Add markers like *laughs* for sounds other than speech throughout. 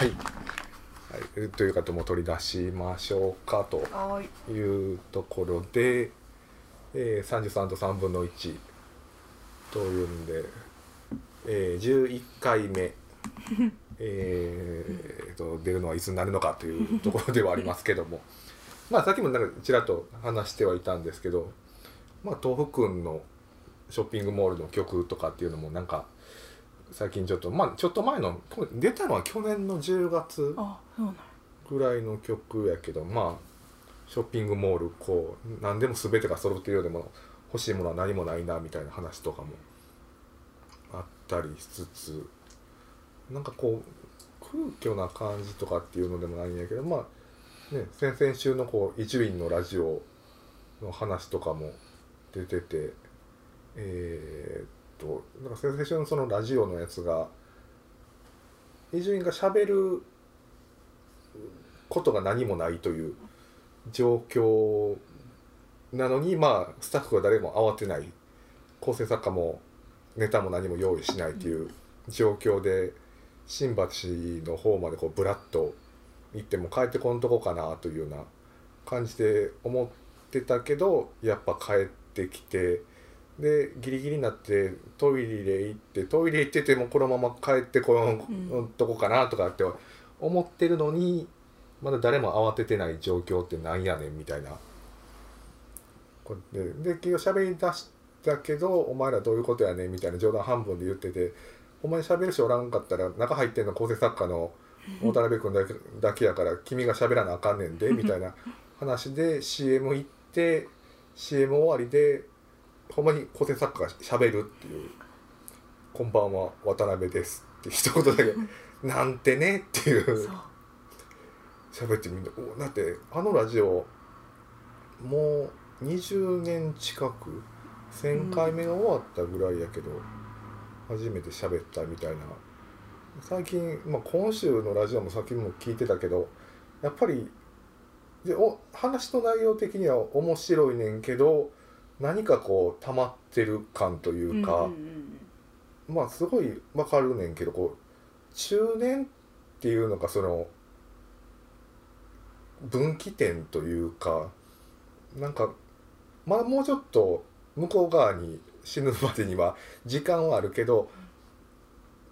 はい、はい、という方も取り出しましょうかと。はい。いうところで、えー、33と3分の1というんで、えー、11回目、えー、と出るのはいつになるのかというところではありますけども。*laughs* まあさっきもなんかちらっと話してはいたんですけど、まあ、東福君のショッピングモールの曲とかっていうのもなんか最近ちょっとまあちょっと前の出たのは去年の10月ぐらいの曲やけどまあショッピングモールこう何でも全てが揃っているようでも欲しいものは何もないなみたいな話とかもあったりしつつなんかこう空虚な感じとかっていうのでもないんやけどまあね先々週のこう伊集院のラジオの話とかも出ててえーっとなんか先々週のそのラジオのやつが伊集院がしゃべることが何もないという状況なのにまあスタッフは誰も慌てない。構成作家もネタも何も用意しないという状況で新橋の方までこうブラッと行っても帰ってこんとこかなというような感じで思ってたけどやっぱ帰ってきてでギリギリになってトイレ行ってトイレ行っててもこのまま帰ってこんとこかなとかって思ってるのにまだ誰も慌ててない状況ってなんやねんみたいな。でで結局喋り出したけどお前らどういうことやねんみたいな冗談半分で言っててお前喋る人おらんかったら中入ってんの構成作家の渡辺君だけだけやから君が喋らなあかんねんでみたいな話で *laughs* CM 行って CM 終わりでほんまに構成作家が喋るっていう「こんばんは渡辺です」って一言だけ「*laughs* なんてね」っていう。喋ってみんなおだってあのラジオもう20年近く1,000回目が終わったぐらいやけど、初めて喋ったみたいな。最近、まあ、今週のラジオもさっきも聞いてたけどやっぱりでお話の内容的には面白いねんけど何かこう溜まってる感というか、まあすごいわかるねんけどこう中年っていうのがその分岐点というかなんかまだもうちょっと向こう側に死ぬまでには時間はあるけど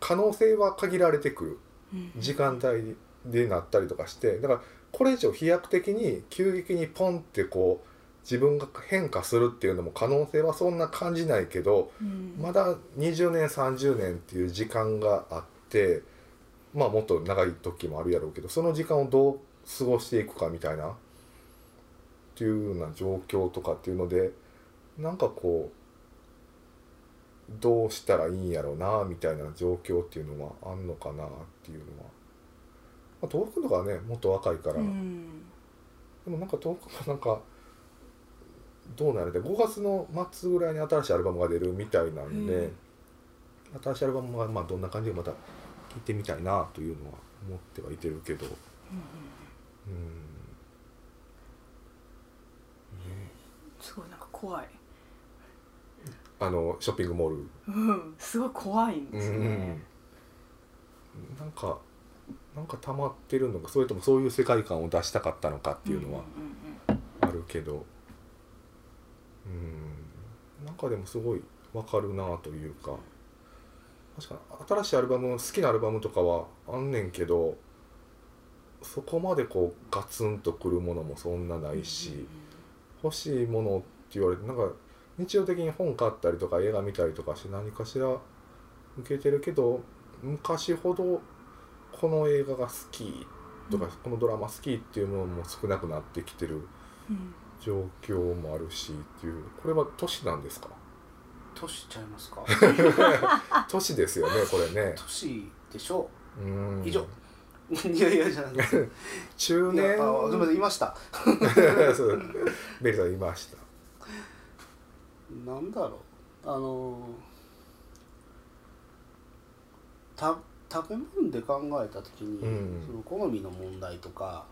可能性は限られてくる。時間帯でなったりとかしてだからこれ以上飛躍的に急激にポンってこう自分が変化するっていうのも可能性はそんな感じないけどうん。まだ20年30年っていう時間があってまあもっと長い時もあるやろうけどその時間をどう過ごしていくかみたいなっていうような状況とかっていうのでなんかこうどうしたらいいんやろうなみたいな状況っていうのはあんのかなっていうのは、まあ、東北とかはねもっと若いから、うん。でもなんか東北はなんかどうなるで5月の末ぐらいに新しいアルバムが出るみたいなんで、うん。新しいアルバムがまあどんな感じでまた聴いてみたいなというのは思ってはいてるけど。うんすごいなんか怖い。あのショッピングモール。うん。すごい怖いんですうん。ねなんかなんか溜まってるのかそれともそういう世界観を出したかったのかっていうのはんんあるけど。うんなんかでもすごいわかるなというか。確かに新しいアルバム好きなアルバムとかはあんねんけどそこまでこうガツンとくるものもそんなないし、欲しいものって言われてなんか日常的に本買ったりとか映画見たりとかして何かしら受けてるけど昔ほどこの映画が好きとか、うん。このドラマ好きっていうものも少なくなってきてるうん状況もあるしっていうこれは都市なんですか？年ちゃいますか？*laughs* 都市ですよねこれね。年でしょ？うん。以上。いやいやじゃなくて *laughs* 中年？あすみませんいました。*laughs* ベリーさんいました。なんだろう。あのた食べ物で考えた時に、うん。その好みの問題とか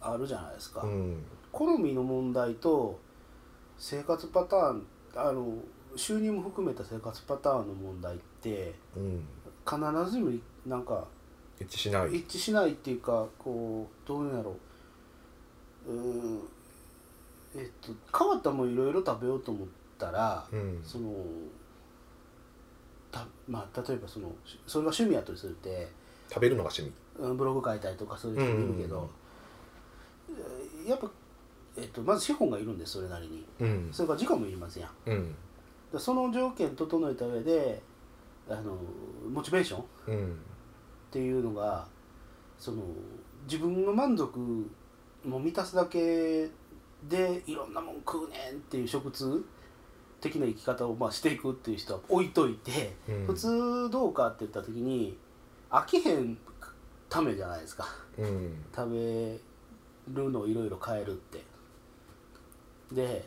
あるじゃないですか、うん好みの問題と生活パターンあの収入も含めた生活パターンの問題ってうん。必ずしもなんか一致しない。一致しないっていうかこうどういうんやろ。ううーんえっと変わったもんいろいろ食べようと思ったら、うん。そのたまあ例えばそのそれが趣味やとするって食べるのが趣味。うんブログ書いたりとかそういう人もいるけど、えーやっぱ、えっと、まず資本がいるんですそれなりに。うん。それから時間もいりますやん。うん。でその条件整えた上であのモチベーションっうん。ていうのがその自分の満足も満たすだけでいろんなもん食うねんっていう食通的な生き方をまあしていくっていう人は置いといて、うん。普通どうかって言った時に飽きへんためじゃないですか。うん。食べるのをいろいろ変えるってで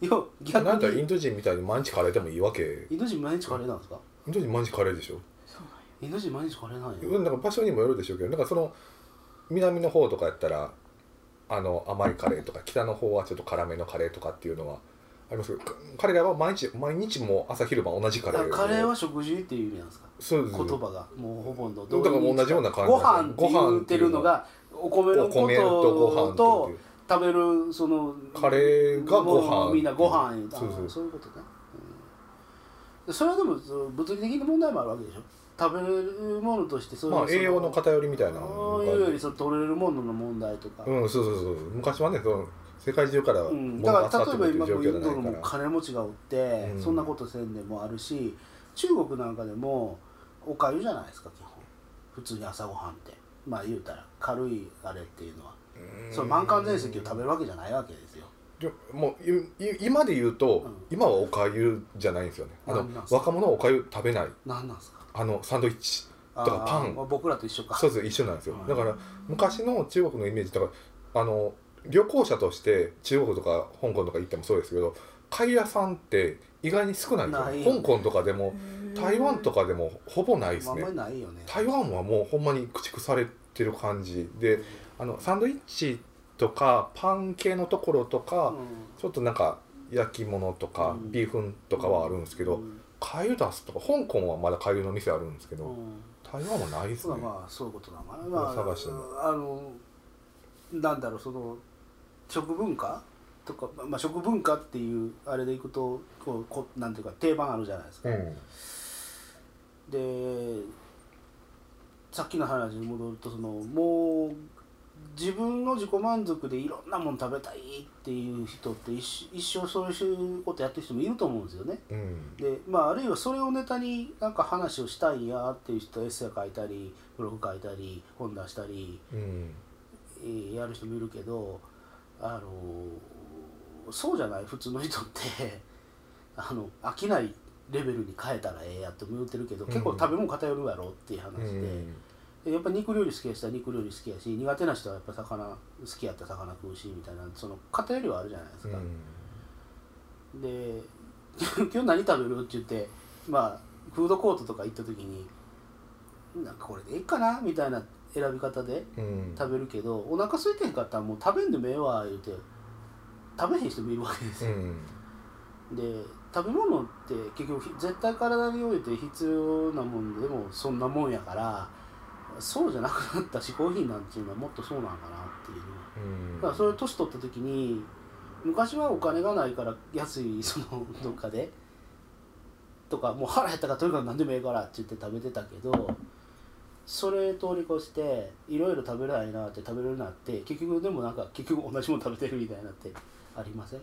よ逆なんだインにド人みたいに毎日カレーでもいいわけ。インド人毎日カレーなんですか？インド人毎日カレーでしょ。インド人毎日カレーなんやうんなんか場所にもよるでしょうけどなんかその南の方とかやったらあの甘いカレーとか北の方はちょっと辛めのカレーとかっていうのはありますけどか彼らは毎日毎日も朝昼晩同じカレーカレーは食事っていう意味なんですか？そうです。言葉がもうほぼのだから同じような感じご飯って言ってるのがお米のおこ米とご飯ととと食べるそのカレーがご飯。みんなご飯あそうそう。そういうことね、うん。それはでも物理的な問題もあるわけでしょ？食べるものとしてそういうまあ栄養の偏りみたいなそういうよりその取れるものの問題とか、うんそうそうそう昔はねその世界中からうん、物だから例えば今もインドの金持ちがおって、うん。そんなことせんでもあるし中国なんかでもおかゆじゃないですか基本。普通に朝ごはんって。まあ言うたら軽いあれっていうのは。うんその満漢全席を食べるわけじゃないわけですよ。でもう今で言うと、うん。今はおかゆじゃないんですよね。あの若者はおかゆ食べない。何なんですか？あのサンドイッチあとかパン。僕らと一緒か。そうです一緒なんですよ。はい。だから昔の中国のイメージとかあの旅行者として中国とか香港とか行ってもそうですけど貝屋さんって意外に少ないんですよ。香港とかでも台湾とかでもほぼないですね。まりないよね。台湾はもうほんまに駆逐されてる感じであのサンドイッチとかパン系のところとか、うん。ちょっとなんか焼き物とかうん。ビーフンとかはあるんですけどうん。粥出すとか香港はまだ粥の店あるんですけどうん。台湾はないですね。まあまあそういうことな。のかな、まあ、探しても。あのなんだろうその食文化とか、まあ、食文化っていうあれでいくとこうこなんていうか定番あるじゃないですか、うんでさっきの話に戻るとそのもう自分の自己満足でいろんなもの食べたいっていう人って一一生そういうことやってる人もいると思うんですよね。うん。でまあ、あるいはそれをネタになんか話をしたいやっていう人はエッセイ書いたりブログ書いたり本出したり、うん。えーやる人もいるけど、あのそうじゃない普通の人って。あの飽きないレベルに変えたらええやっても言ってるけど結構うん食べ物偏るやろっていう話うで,、やっぱ肉料理好きやしたら肉料理好きやし苦手な人はやっぱ魚好きやったら魚食うしみたいなその偏りはあるじゃないですか。で *laughs* 今日何食べるって言ってまあフードコートとか行った時になんかこれでいいかなみたいな選び方でうん。食べるけどお腹空いてへんかったらもう食べんでもええわ言うて食べへん人もいるわけですよ、うん。で食べ物って結局絶対体において必要なもんでもそんなもんやからそうじゃなくなった嗜好品なんていうのはもっとそうなんかなっていう。のはうん。だからそれ年取った時に昔はお金がないから安い *laughs* そのどっかでとかもう腹減ったからとにかく何でもええからって言って食べてたけどそれ通り越していろいろ食べれないなって食べれるなって結局でもなんか結局同じもの食べてるみたいになってありません？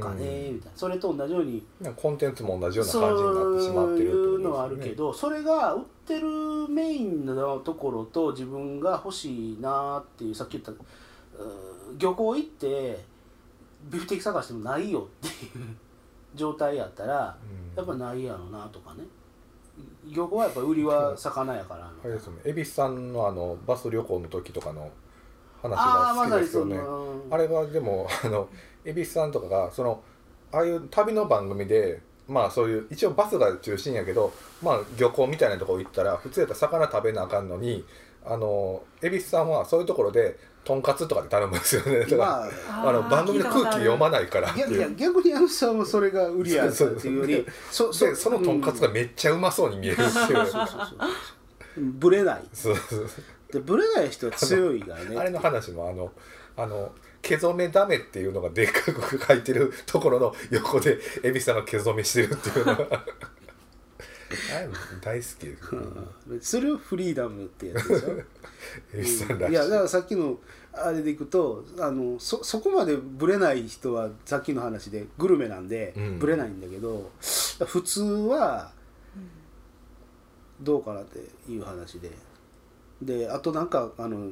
かねみたいな。それと同じようにコンテンツも同じようなそ感じになってしまってるってういうのはあるけどそれが売ってるメインのところと自分が欲しいなっていうさっき言った漁港行ってビフテキ探してもないよっていう状態やったらうん。やっぱないやろなとかね。漁港はやっぱ売りは魚やからあれですよね。恵比寿さんのあのバス旅行の時とかの話ああが好きですよね。のあれはでもあの恵比寿さんとかがそのああいう旅の番組でまあそういう一応バスが中心やけどまあ漁港みたいなとこ行ったら普通やったら魚食べなあかんのにあの恵比寿さんはそういうところでとんかつとかで頼むんですよね。だかああの番組で空気読まないからっていやいやいう逆にあのさんはそれが売りやったっていうよりそでそのとんかつがめっちゃうまそうに見えるっていう。そうそうそうそうブレない。そうそうでブレない人は強いからね。*laughs* あれの話もあのあの毛染めダメっていうのがでっかく書いてるところの横で蛭子さんが毛染めしてるっていうのが。大好きです、うん。それをフリーダムってやつでしょ？*laughs* 蛭子さんらしい。いやだからさっきのあれでいくとあのそそこまでブレない人はさっきの話でグルメなんでうん。ブレないんだけど、普通はどうかなっていう話で。であとなんかあの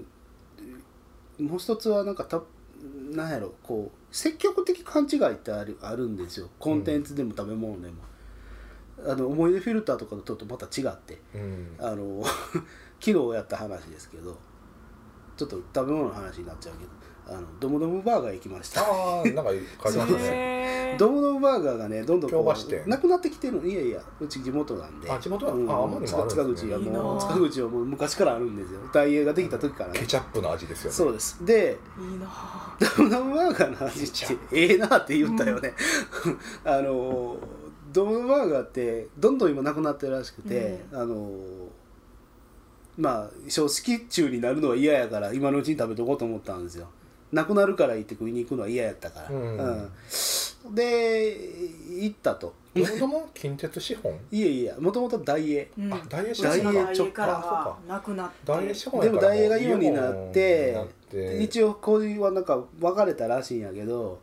もう一つはなんかたなんやろこう積極的勘違いってあるあるんですよ。コンテンツでも食べ物でも、あの思い出フィルターとかととまた違って。うん。あの *laughs* 昨日やった話ですけどちょっと食べ物の話になっちゃうけどあのドムドムバーガー行きました。ああなんか書いてましたねドムドムバーガーがねどんどんなくなってきてるいやいやうち地元なんで。あ地元？はうん。あ塚口はいいなもう塚口はもう昔からあるんですよ。大英ができた時からね。ケチャップの味ですよねそうです。でいいなあ。ドムドムバーガーの味ってええなって言ったよね、あのドムドムバーガーってどんどん今なくなってるらしくて、あのまあ正式中になるのは嫌やから今のうちに食べとこうと思ったんですよ。なくなるから行って食いに行くのは嫌やったから、うん。うんで行ったと。どもども近鉄資本？いえいえもともと大英うん。あ大英資本。大英か。らあそうか。なくなって。大英資本でも大英がイオンになって一応工事はなんか分かれたらしいんやけど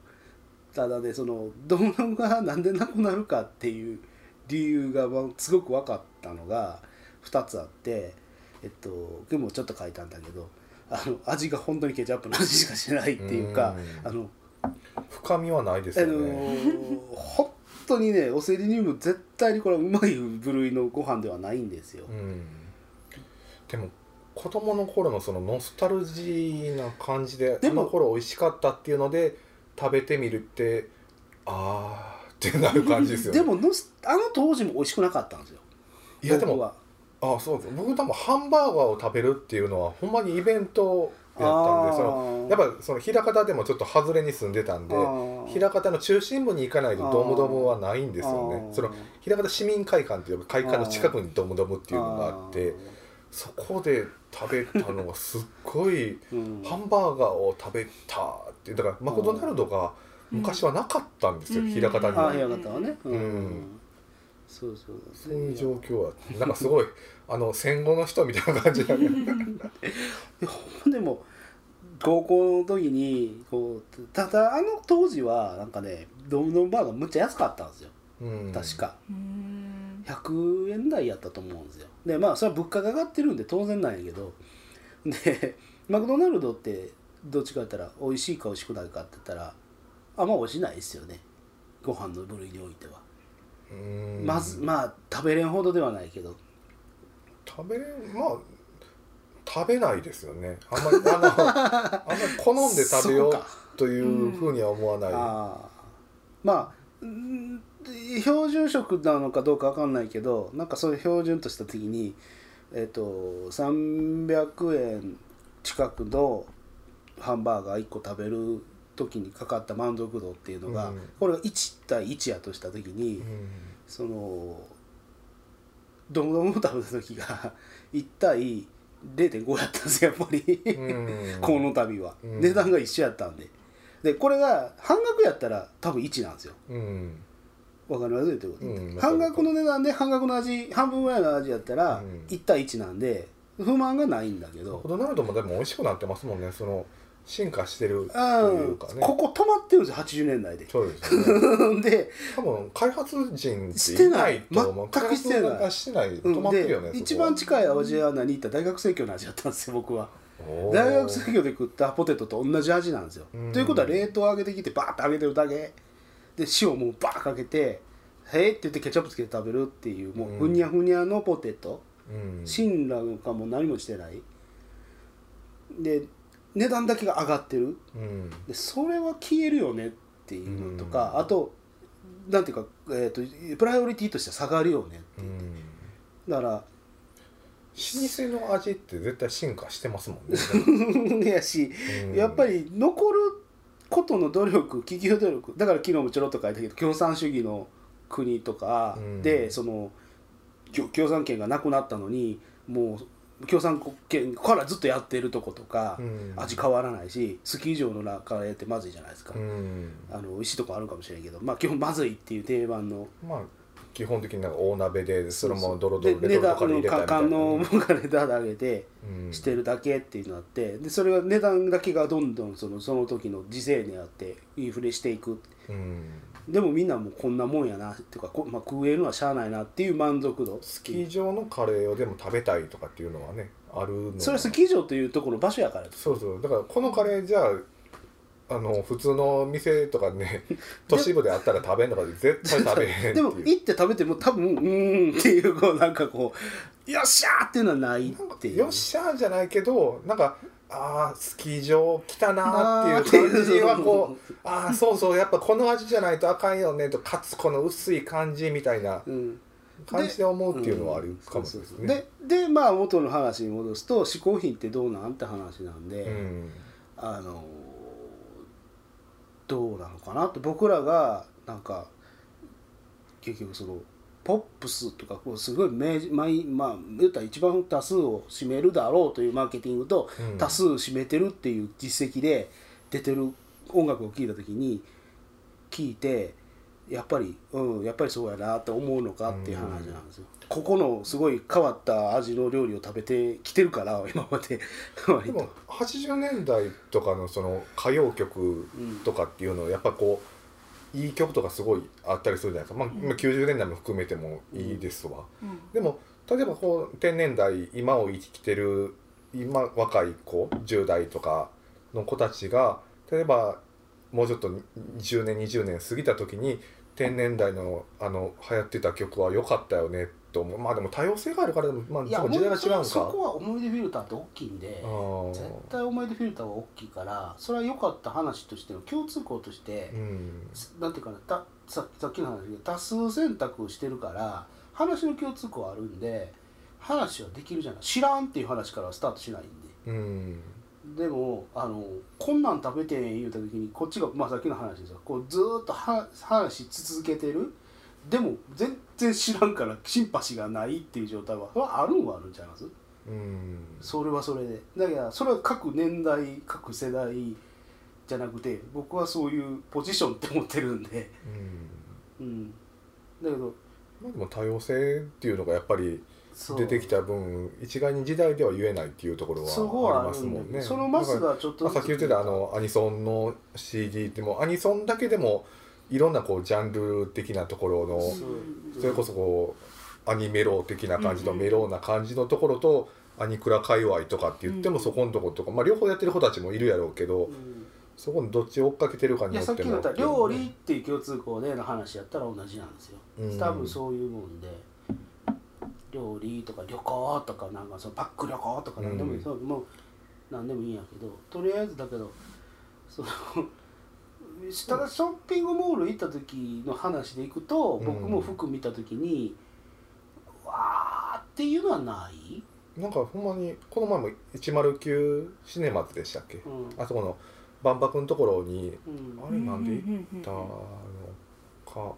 ただねそのドムドムがなんでなくなるかっていう理由がまあすごく分かったのが2つあってえっとでもちょっと書いたんだけどあの味が本当にケチャップの味しかしないっていうかうん。あの深みはないですあよね、の本当にねおセリニウム絶対にこれはうまい部類のご飯ではないんですよ。うん。でも子供の頃のそのノスタルジーな感じででもあの頃美味しかったっていうので食べてみるってあーってなる感じですよね。でもあの当時も美味しくなかったんですよ。いやでもあそうです。僕多分ハンバーガーを食べるっていうのはほんまにイベントやったんでそのやっぱその枚方でもちょっと外れに住んでたんで枚方の中心部に行かないとドムドムはないんですよね。その枚方市民会館っていう会館の近くにドムドムっていうのがあってそこで食べたのがすっごいうん。ハンバーガーを食べたってだからマクドナルドが昔はなかったんですようん。枚方には。うんそうそう。そういう状況はなんかすごい *laughs* あの戦後の人みたいな感じだけどでほんでも高校の時にこうただあの当時はなんかねドムドムバーガーむっちゃ安かったんですよ。うん。確か。うん。100円台やったと思うんですよ。でまあそれは物価が上がってるんで当然なんやけど。で *laughs* マクドナルドってどっちか言ったら美味しいか美味しくないかって言ったらあんま美味しないですよね。ご飯の部類においては、うんまずまあ食べれんほどではないけど。食べれまあ食べないですよね。あんまりあのあんまり好んで食べよそうというふうには思わない、*laughs* ああまあうん標準食なのかどうかわかんないけどなんかそういう標準とした時にえっ、と300円近くのハンバーガー1個食べる時にかかった満足度っていうのが、うん。これが1対1やとした時に、うん。そのドムドムを食べた時が *laughs* 1対0.5やったんですよやっぱり。うん。この度は、うん。値段が一緒やったんで。でこれが半額やったら多分1なんですよ。うん。わかります？言ってること、うん。半額の値段で半額の味半分ぐらいの味やったらうん。1対1なんで不満がないんだけマどクドナルドもでも美味しくなってますもんね。その進化してるうというんかね。ここ止まってるんですよ80年代で。そうですよね。*laughs* で多分開発人ってしてないいない。と思う全くしてない。してないうん止まってるよねで一番い近い味は何言ったら大学生協の味だったんですよ僕は。大大学生協で食ったポテトと同じ味なんですよ。うん。ということは冷凍揚げてきてバーッと揚げてるだけ。で塩もうバーッかけて「へえ」って言ってケチャップつけて食べるっていうもううん。ふにゃふにゃのポテト。うん。辛ラかも何もしてない。で値段だけが上がってる。うん。でそれは消えるよねっていうのとか、うん。あとなんていうか、えー、とプライオリティとして下がるよねう。ん。だから老舗の味って絶対進化してますもんね。*laughs* やし、うん。やっぱり残ることの努力企業努力。だから昨日もちょろっと書いたけど共産主義の国とかで、うん。その共共産権がなくなったのにもう共産国権からずっとやってるとことか、うん。味変わらないしスキー場の中でってまずいじゃないですか、うん。あの美味しいとこあるかもしれんけどまあ基本まずいっていう定番のまあ基本的になんか大鍋でそのままドロドでロレトルトカレー入れたりみたいな。ものから値段上げてうん。してるだけっていうのがあってでそれが値段だけがどんどんそのその時の時勢にあってインフレしていく。うんでもみんなもうこんなもんやなっていうかこ、まあ、食えるのはしゃあないなっていう満足度。スキー場のカレーをでも食べたいとかっていうのはねあるのそれはスキー場というところの場所やから。そうそう。だからこのカレーじゃああの普通の店とかね *laughs* 都市部であったら食べんのかで絶対食べへんでも行って食べても多分うーんっていうこうなんかこうよっしゃーっていうのはないっていう。よっしゃーじゃないけどなんかあースキー場来たなーっていう感じはこうああそうそうやっぱこの味じゃないとあかんよねとかつこの薄い感じみたいなうん。感じで思うっていうのはあるかもしれないですね。ででまあ元の話に戻すと嗜好品ってどうなんって話なんで、うん。あのどうなのかなって僕らがなんか結局そのポップスとかこうすごい明治まあまあ言ったら一番多数を占めるだろうというマーケティングとうん。多数占めてるっていう実績で出てる音楽を聴いた時に聞いてやっぱりうんやっぱりそうやなって思うのかっていう話なんですよ。ここのすごい変わった味の料理を食べてきてるから今まで。*laughs* 割と。でも80年代とかのその歌謡曲とかっていうのはやっぱこういい曲とかすごいあったりするじゃないですか、まあ、うん。まあ90年代も含めてもいいですわ、うん。でも例えばこう天年代今を生きてる今若い子10代とかの子たちが例えばもうちょっと10年20年過ぎた時に天年代のあの流行ってた曲は良かったよねと思う。まあでも多様性があるからでもまあ時代が違うんか。そこは思い出フィルターって大きいんで絶対思い出フィルターは大きいからそれは良かった話としての共通項としてう、ん。なんていうかなたささっきの話で多数選択をしてるから話の共通項はあるんで話はできるじゃない。知らんっていう話からはスタートしないんうん。ででもあのこんなん食べてん言うた時にこっちが、まあ、さっきの話ですよ。こうずーっとは話し続けてるでも全然知らんからシンパシーがないっていう状態は *laughs* あるんはあるんちゃいます？うん。それはそれで。だからそれは各年代各世代じゃなくて僕はそういうポジションって思ってるんで、うん。うん、だけどまあでも多様性っていうのがやっぱり出てきた分一概に時代では言えないっていうところはありますもんね。そのマスがちょっとまあ、さっき言ってたあのアニソンの CD ってもアニソンだけでもいろんなこうジャンル的なところのそれこそこうアニメロ的な感じのうんメロな感じのところとアニクラ界隈とかって言ってもうん。そこのところとか、まあ、両方やってる子たちもいるやろうけどうん。そこにどっちを追っかけてるかいやさっきによってもの言った料理っていう共通項での話やったら同じなんですよ、うん。多分そういうもんで。料理とか旅行とかなんかそのバック旅行とか何でもいい、うん。そうもう何でもいいんやけどとりあえずだけどそのただショッピングモール行った時の話でいくとうん。僕も服見た時に、わーっていうのはない、なんかほんまにこの前も109シネマズでしたっけ？うん。あそこの万博のところにうん。あれなんで行行ったのか。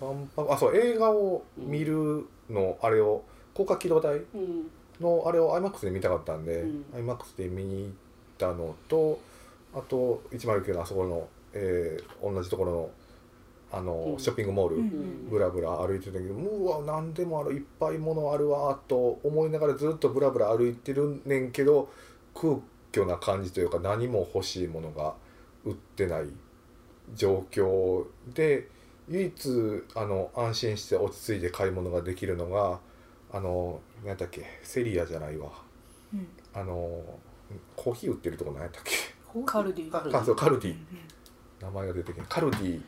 万博あそう映画を見るのあれを高架機動隊うん。のあれを IMAX で見たかったんで、うん。IMAX で見に行ったのとあと109のあそこの、えー同じところのあの、うん。ショッピングモール、うん。ブラブラ歩いてたけどうわ何でもあるいっぱいものあるわと思いながらずっとブラブラ歩いてるねんけど空虚な感じというか何も欲しいものが売ってない状況で唯一あの安心して落ち着いて買い物ができるのがあの何だっけセリアじゃないわ。うん。あのコーヒー売ってるとこ何やったっけカルディ。カルディ。あそうカルディ。名前が出てけんカルディ。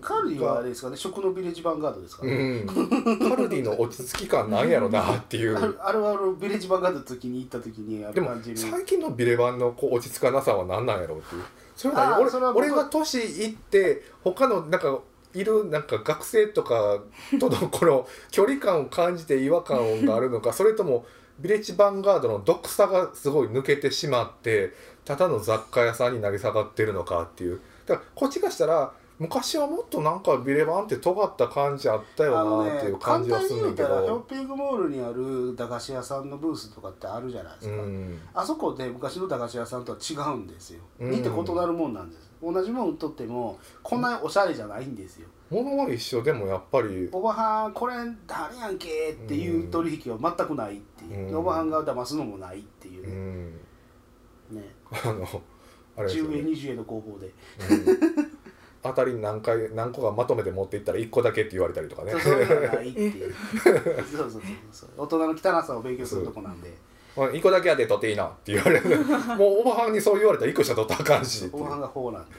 カルディはあれですかね食のビレッジヴァンガードですかね、うん、カルディの落ち着き感なんやろなっていう。あるあるビレッジヴァンガードの時に行った時にあでもる感じる最近のビレバンのこう落ち着かなさは何なんやろうっていう。それは何あーそれは僕俺俺が年いって他のなんかいるなんか学生とかとのこの *laughs* 距離感を感じて違和感があるのかそれともビレッジヴァンガードの毒さがすごい抜けてしまってただの雑貨屋さんになり下がってるのかっていう。だからこっちがしたら昔はもっとなんかビレバンって尖った感じあったよなっていう感じはす簡単に言るんだけうたらショッどピングモールにある駄菓子屋さんのブースとかってあるじゃないですか、うん。あそこで昔の駄菓子屋さんとは違うんですよ。うん。似て異なるもんなんです。同じもん売っとってもこんなおしゃれじゃないんですよ。物は一緒でもやっぱり。おばはんこれ誰やんけっていう取引は全くないっていう、うん。おばはんが騙すのもないっていううね,、ん。ねあのあれですよ10円ね、20円の工房で、うん。当たりに何回何個かまとめて持っていったら1個だけって言われたりとかね。そうそういうのがないっていう。そうそうそうそう。大人の汚さを勉強するとこなんで。1個だけやで取っていいなって言われる。*laughs* もうおばはんにそう言われたら1個しか取ったらあかんし。おばはんが法なんで。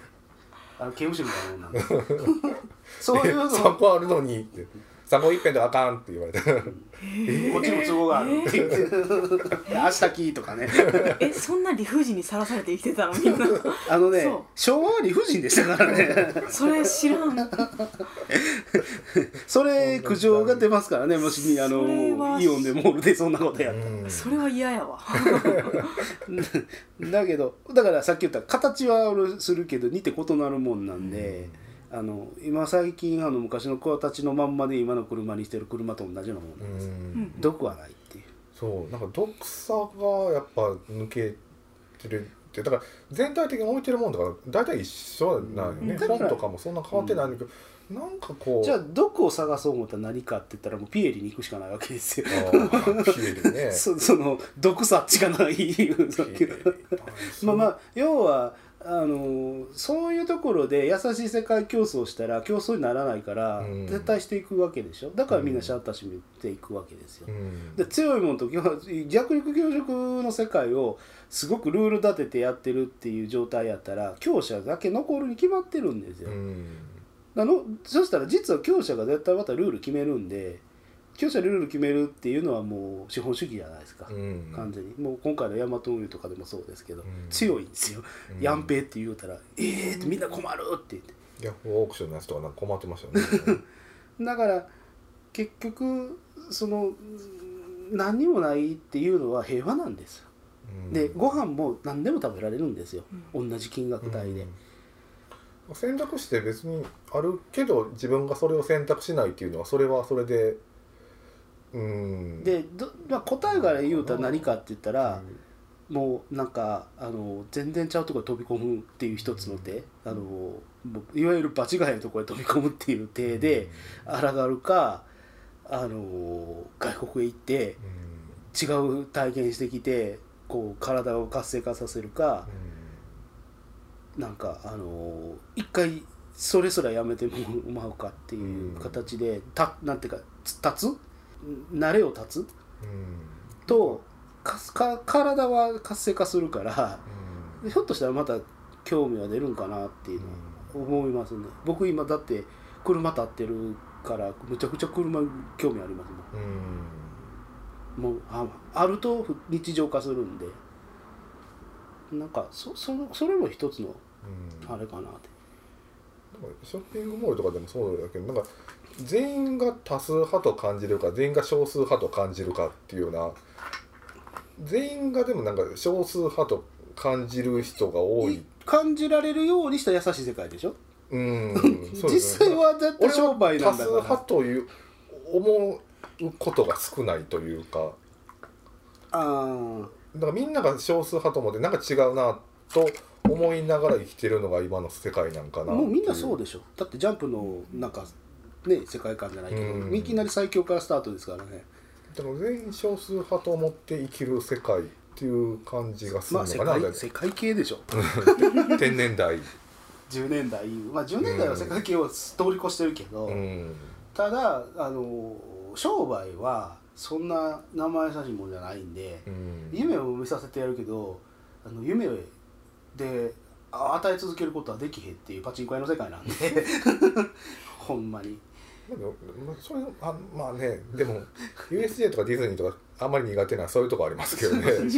あの刑務所みたいなもんなんで。*laughs* そういうの3個あるのにって3個一遍であかんって言われて。*laughs* こっちにも都合がある。って言って明日きとかね。えそんな理不尽にさらされて生きてたの？みんな。*laughs* あのね昭和は理不尽でしたからね。それ知らん。*laughs* それ苦情が出ますからね。もしあのイオンでモールでそんなことやったら、うん。それは嫌やわ。だけどだからさっき言った形はするけど似て異なるもんなんで、あの今最近あの昔の子たちのまんまで今の車にしてる車と同じようなもんうなんです、ん。毒はないっていう。そう。なんか毒さがやっぱ抜けてるってだから全体的に置いてるもんだから大体一緒なんよね、うん。本とかもそんな変わってないんだけど、なんかこう。じゃあ毒を探そう思ったら何かって言ったらもうピエリに行くしかないわけですよ。あーピエリね。*laughs* そその毒さっちがない。*laughs* まあまあ要はあのそういうところで優しい世界競争したら競争にならないから、うん。絶対していくわけでしょ？だからみんなシャッター閉めていくわけですよ、うん。で強いものと弱肉強食の世界をすごくルール立ててやってるっていう状態やったら強者だけ残るに決まってるんですよ、うんあのそしたら実は強者が絶対またルール決めるんで強者ルール決めるっていうのはもう資本主義じゃないですか、うん完全に。もう今回のヤマト運輸とかでもそうですけど、うん。強いんですよ、うん。ヤンペイって言うたら「ええー!」ってみんな困るって言って。ヤフーオークションのやつとかなんか困ってましたよね。*laughs* だから結局その何にもないっていうのは平和なんですよ。うん。でご飯も何でも食べられるんですよ、同じ金額帯で、うん。選択肢って別にあるけど自分がそれを選択しないっていうのはそれはそれでうん。でど、まあ、答えから言うたら何かって言ったら、もうなんかあの全然ちゃうところに飛び込むっていう一つの手、あのいわゆる場違いのところに飛び込むっていう手で抗うかあの外国へ行って違う体験してきてこう体を活性化させるかなんかあの一回それすらやめてもらうかっていう形でたなんていうかつ立つ慣れを立つ？とかか体は活性化するからひょっとしたらまた興味は出るんかなっていうのは思いますね。僕今だって車立ってるからむちゃくちゃ車に興味ありますうん。もん。もうああると日常化するんで。なんかそそのそれも一つのうん。あれかなって。ショッピングモールとかでもそうだけどなんか全員が多数派と感じるか全員が少数派と感じるかっていうような全員がでもなんか少数派と感じる人が多い。感じられるようにした優しい世界でしょ？うん実際はだって俺商売は多数なんだから。派という思うことが少ないというか。あだからみんなが少数派と思ってなんか違うなと思いながら生きてるのが今の世界なんかなあもうみんなそうででしょだってジャンプのなんかね世界観じゃないけど、うん。いきなり最強からスタートですからね。だから全員少数派と思って生きる世界っていう感じがするまあ世のかな、界世界系でしょ。*laughs* 天然代。10年代。まあ10年代は世界系を通り越してるけど、うん。ただあの商売はそんな生優しいもんじゃないんで、うん。夢を見させてやるけどあの夢であ与え続けることはできへんっていうパチンコ屋の世界なんで。*laughs* ほんまにまあそれあまあねでも USJ とかディズニーとかあんまり苦手なそういうとこありますけどね、*laughs* うん、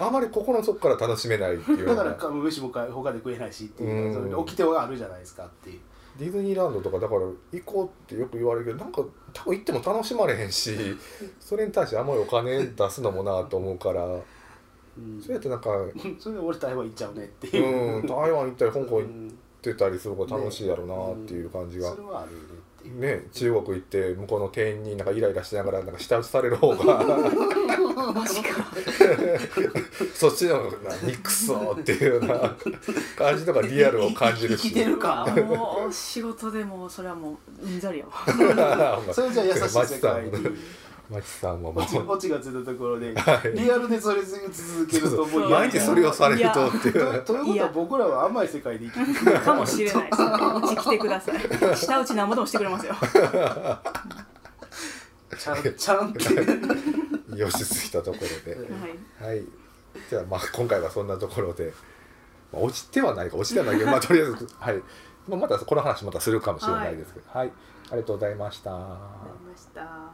あまり心の底から楽しめないっていう。だからか飯もか他で食えないしっていううん。それで掟はあるじゃないですかっていう。ディズニーランドとかだから行こうってよく言われるけどなんか多分行っても楽しまれへんしそれに対してあんまりお金出すのもなと思うから。うん。それやってなんかそれで俺台湾行っちゃうねっていう、うん台湾行ったり香港行ってたりする方が楽しいやろなっていう感じが。それはあるよねね中国行って向こうの店員になんかイライラしながらなんか舌打ちされる方が。マジかそっちの方が「にくそ」っていうような感じとかリアルを感じるし。生きてるかあもう仕事でもうそれはもううんざりやわそれじゃあ優しい世界にマチさんももう。オチがついたところで *laughs* はい。リアルでそれ続けるともう毎日それをされるとって。いとうということは僕らは甘い世界で生きてる。かもしれない。ですうち来てください。*laughs* 舌打ちなんぼでもしてくれますよ。*laughs* ちゃんちゃんって。よしついたところで。はい。はい。じゃあまあ今回はそんなところで、まあ、落ちてはないか。落ちてはないけどまあとりあえずはい、まあ、またこの話またするかもしれないですけど。はい、ありがとうございました。ありました